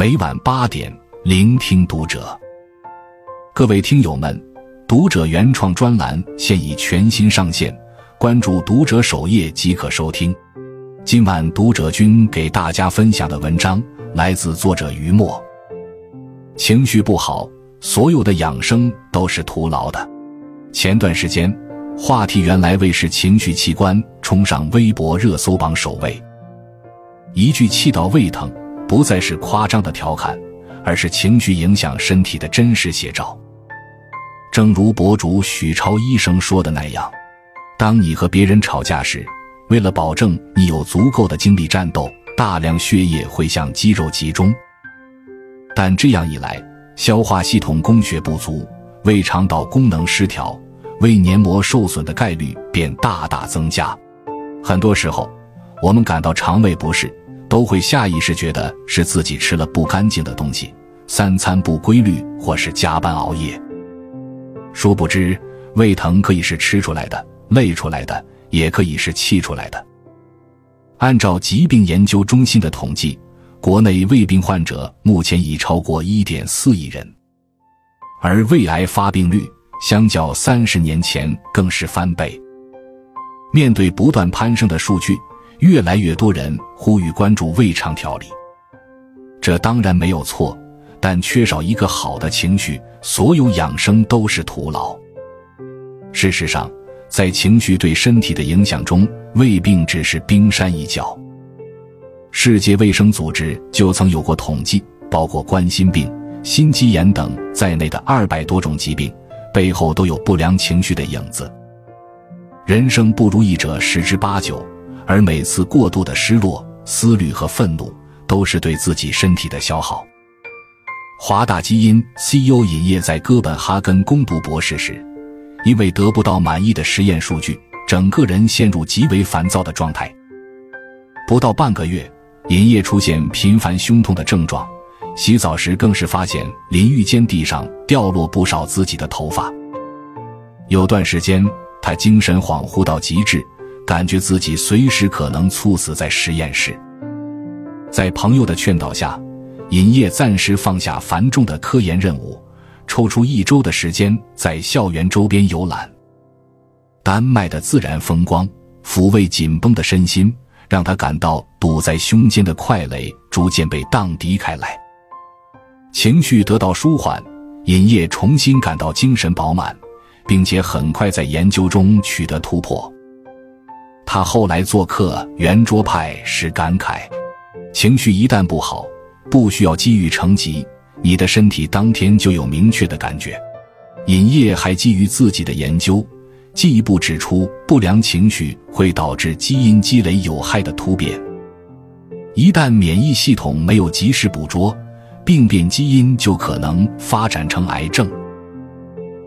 每晚八点，聆听读者。各位听友们，读者原创专栏现已全新上线，关注读者首页即可收听。今晚读者君给大家分享的文章来自作者于墨。情绪不好，所有的养生都是徒劳的。前段时间，话题原来为是情绪器官冲上微博热搜榜首位。一句气到胃疼，不再是夸张的调侃，而是情绪影响身体的真实写照。正如博主许超医生说的那样，当你和别人吵架时，为了保证你有足够的精力战斗，大量血液会向肌肉集中。但这样一来，消化系统供血不足，胃肠道功能失调，胃黏膜受损的概率便大大增加。很多时候，我们感到肠胃不适。都会下意识觉得是自己吃了不干净的东西，三餐不规律，或是加班熬夜。殊不知，胃疼可以是吃出来的、累出来的，也可以是气出来的。按照疾病研究中心的统计，国内胃病患者目前已超过一点四亿人，而胃癌发病率相较三十年前更是翻倍。面对不断攀升的数据。越来越多人呼吁关注胃肠调理，这当然没有错，但缺少一个好的情绪，所有养生都是徒劳。事实上，在情绪对身体的影响中，胃病只是冰山一角。世界卫生组织就曾有过统计，包括冠心病、心肌炎等在内的二百多种疾病，背后都有不良情绪的影子。人生不如意者十之八九。而每次过度的失落、思虑和愤怒，都是对自己身体的消耗。华大基因 CEO 尹烨在哥本哈根攻读博士时，因为得不到满意的实验数据，整个人陷入极为烦躁的状态。不到半个月，尹烨出现频繁胸痛的症状，洗澡时更是发现淋浴间地上掉落不少自己的头发。有段时间，他精神恍惚到极致。感觉自己随时可能猝死在实验室，在朋友的劝导下，尹烨暂时放下繁重的科研任务，抽出一周的时间在校园周边游览。丹麦的自然风光抚慰紧绷的身心，让他感到堵在胸间的快垒逐渐被荡涤开来，情绪得到舒缓，尹烨重新感到精神饱满，并且很快在研究中取得突破。他后来做客圆桌派时感慨：情绪一旦不好，不需要积郁成疾，你的身体当天就有明确的感觉。尹烨还基于自己的研究，进一步指出，不良情绪会导致基因积累有害的突变，一旦免疫系统没有及时捕捉，病变基因就可能发展成癌症。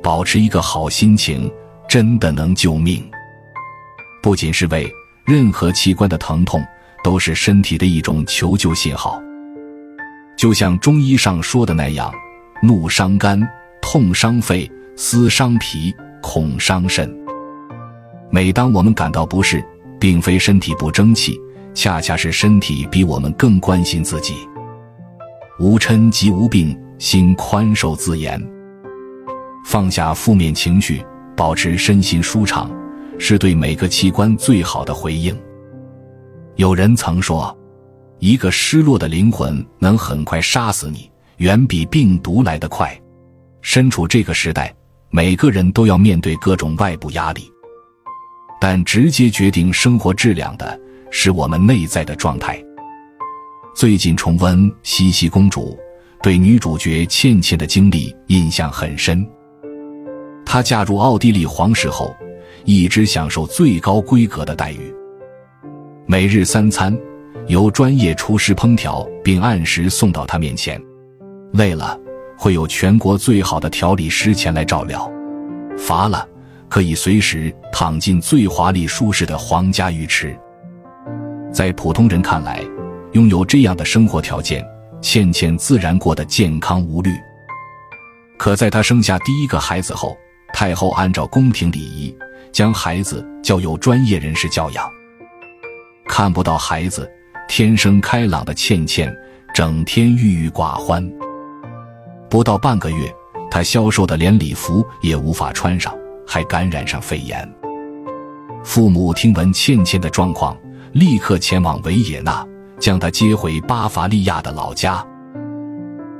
保持一个好心情，真的能救命。不仅是胃，任何器官的疼痛都是身体的一种求救信号。就像中医上说的那样，怒伤肝，痛伤肺，思伤脾，恐伤肾。每当我们感到不适，并非身体不争气，恰恰是身体比我们更关心自己。无嗔即无病，心宽受自言。放下负面情绪，保持身心舒畅。是对每个器官最好的回应。有人曾说，一个失落的灵魂能很快杀死你，远比病毒来得快。身处这个时代，每个人都要面对各种外部压力，但直接决定生活质量的是我们内在的状态。最近重温《茜茜公主》，对女主角倩倩的经历印象很深。她嫁入奥地利皇室后。一直享受最高规格的待遇，每日三餐由专业厨师烹调，并按时送到他面前。累了，会有全国最好的调理师前来照料；乏了，可以随时躺进最华丽舒适的皇家浴池。在普通人看来，拥有这样的生活条件，倩倩自然过得健康无虑。可在她生下第一个孩子后，太后按照宫廷礼仪。将孩子交由专业人士教养，看不到孩子，天生开朗的倩倩整天郁郁寡欢。不到半个月，她消瘦的连礼服也无法穿上，还感染上肺炎。父母听闻倩倩的状况，立刻前往维也纳，将她接回巴伐利亚的老家。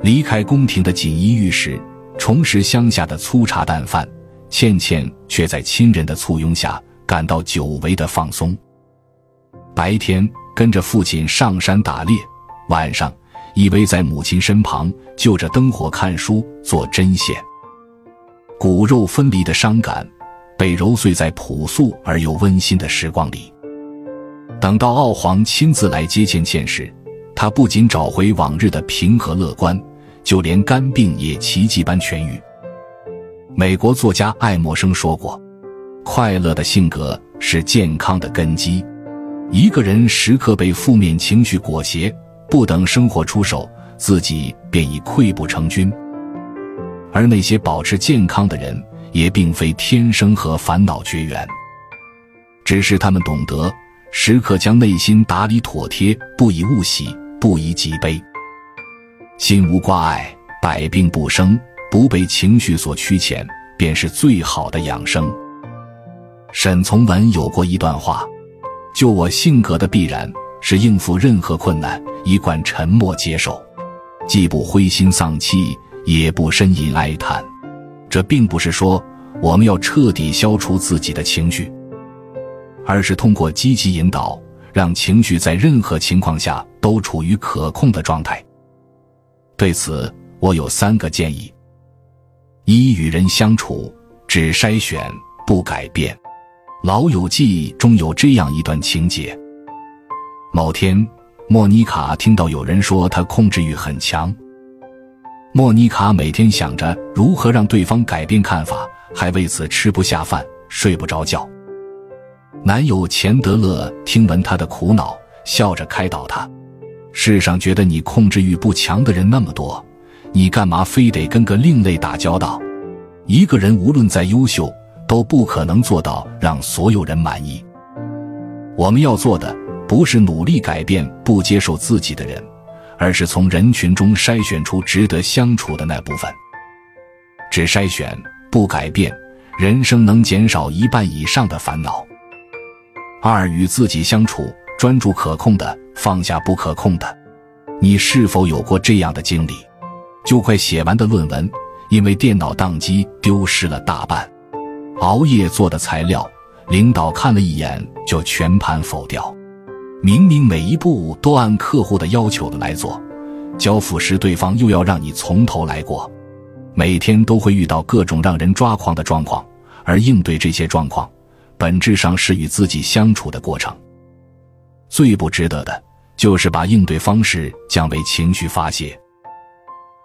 离开宫廷的锦衣玉食，重拾乡下的粗茶淡饭，倩倩却在亲人的簇拥下感到久违的放松。白天跟着父亲上山打猎，晚上依偎在母亲身旁，就着灯火看书做针线。骨肉分离的伤感。被揉碎在朴素而又温馨的时光里。等到奥皇亲自来接倩倩时，他不仅找回往日的平和乐观，就连肝病也奇迹般痊愈。美国作家爱默生说过：“快乐的性格是健康的根基。”一个人时刻被负面情绪裹挟，不等生活出手，自己便已溃不成军。而那些保持健康的人，也并非天生和烦恼绝缘，只是他们懂得时刻将内心打理妥帖，不以物喜，不以己悲。心无挂碍，百病不生，不被情绪所驱遣，便是最好的养生。沈从文有过一段话：就我性格的必然，是应付任何困难，一贯沉默接受，既不灰心丧气，也不呻吟哀叹。这并不是说我们要彻底消除自己的情绪，而是通过积极引导，让情绪在任何情况下都处于可控的状态。对此，我有三个建议：一、与人相处只筛选不改变。《老友记》中有这样一段情节：某天，莫妮卡听到有人说她控制欲很强。莫妮卡每天想着如何让对方改变看法，还为此吃不下饭、睡不着觉。男友钱德勒听闻她的苦恼，笑着开导她：“世上觉得你控制欲不强的人那么多，你干嘛非得跟个另类打交道？一个人无论再优秀，都不可能做到让所有人满意。我们要做的，不是努力改变不接受自己的人。”而是从人群中筛选出值得相处的那部分。只筛选不改变，人生能减少一半以上的烦恼。二与自己相处，专注可控的，放下不可控的。你是否有过这样的经历？就快写完的论文，因为电脑宕机丢失了大半；熬夜做的材料，领导看了一眼就全盘否掉。明明每一步都按客户的要求的来做，交付时对方又要让你从头来过，每天都会遇到各种让人抓狂的状况，而应对这些状况，本质上是与自己相处的过程。最不值得的就是把应对方式降为情绪发泄，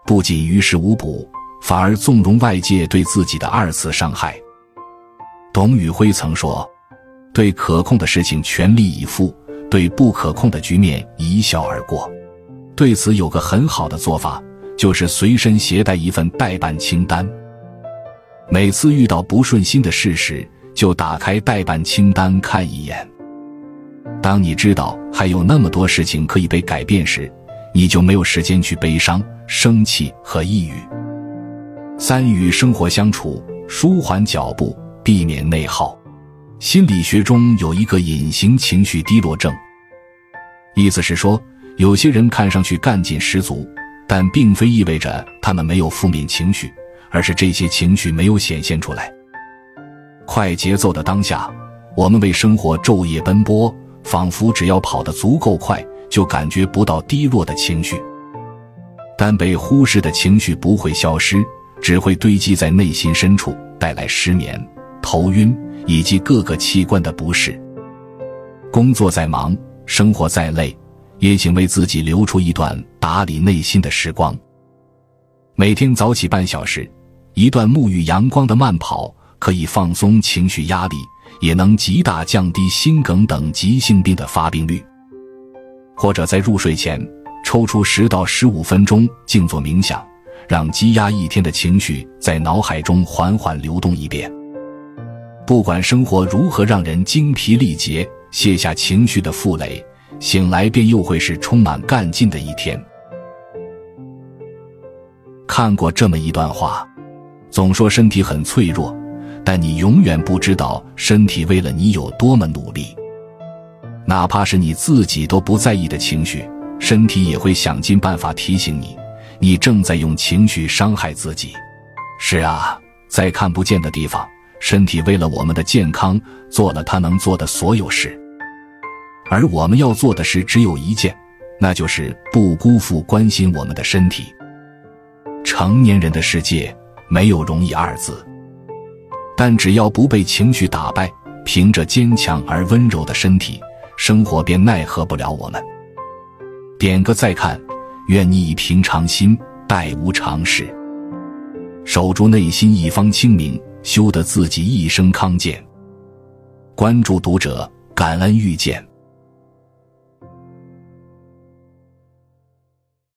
不仅于事无补，反而纵容外界对自己的二次伤害。董宇辉曾说：“对可控的事情全力以赴。”对不可控的局面一笑而过，对此有个很好的做法，就是随身携带一份代办清单。每次遇到不顺心的事时，就打开代办清单看一眼。当你知道还有那么多事情可以被改变时，你就没有时间去悲伤、生气和抑郁。三与生活相处，舒缓脚步，避免内耗。心理学中有一个隐形情绪低落症，意思是说，有些人看上去干劲十足，但并非意味着他们没有负面情绪，而是这些情绪没有显现出来。快节奏的当下，我们为生活昼夜奔波，仿佛只要跑得足够快，就感觉不到低落的情绪。但被忽视的情绪不会消失，只会堆积在内心深处，带来失眠、头晕。以及各个器官的不适。工作再忙，生活再累，也请为自己留出一段打理内心的时光。每天早起半小时，一段沐浴阳光的慢跑，可以放松情绪压力，也能极大降低心梗等急性病的发病率。或者在入睡前抽出十到十五分钟静坐冥想，让积压一天的情绪在脑海中缓缓流动一遍。不管生活如何让人精疲力竭，卸下情绪的负累，醒来便又会是充满干劲的一天。看过这么一段话，总说身体很脆弱，但你永远不知道身体为了你有多么努力。哪怕是你自己都不在意的情绪，身体也会想尽办法提醒你，你正在用情绪伤害自己。是啊，在看不见的地方，身体为了我们的健康做了他能做的所有事，而我们要做的事只有一件，那就是不辜负关心我们的身体。成年人的世界没有容易二字，但只要不被情绪打败，凭着坚强而温柔的身体。生活便奈何不了我们。点个再看，愿你以平常心待无常事，守住内心一方清明，修得自己一生康健。关注读者，感恩遇见。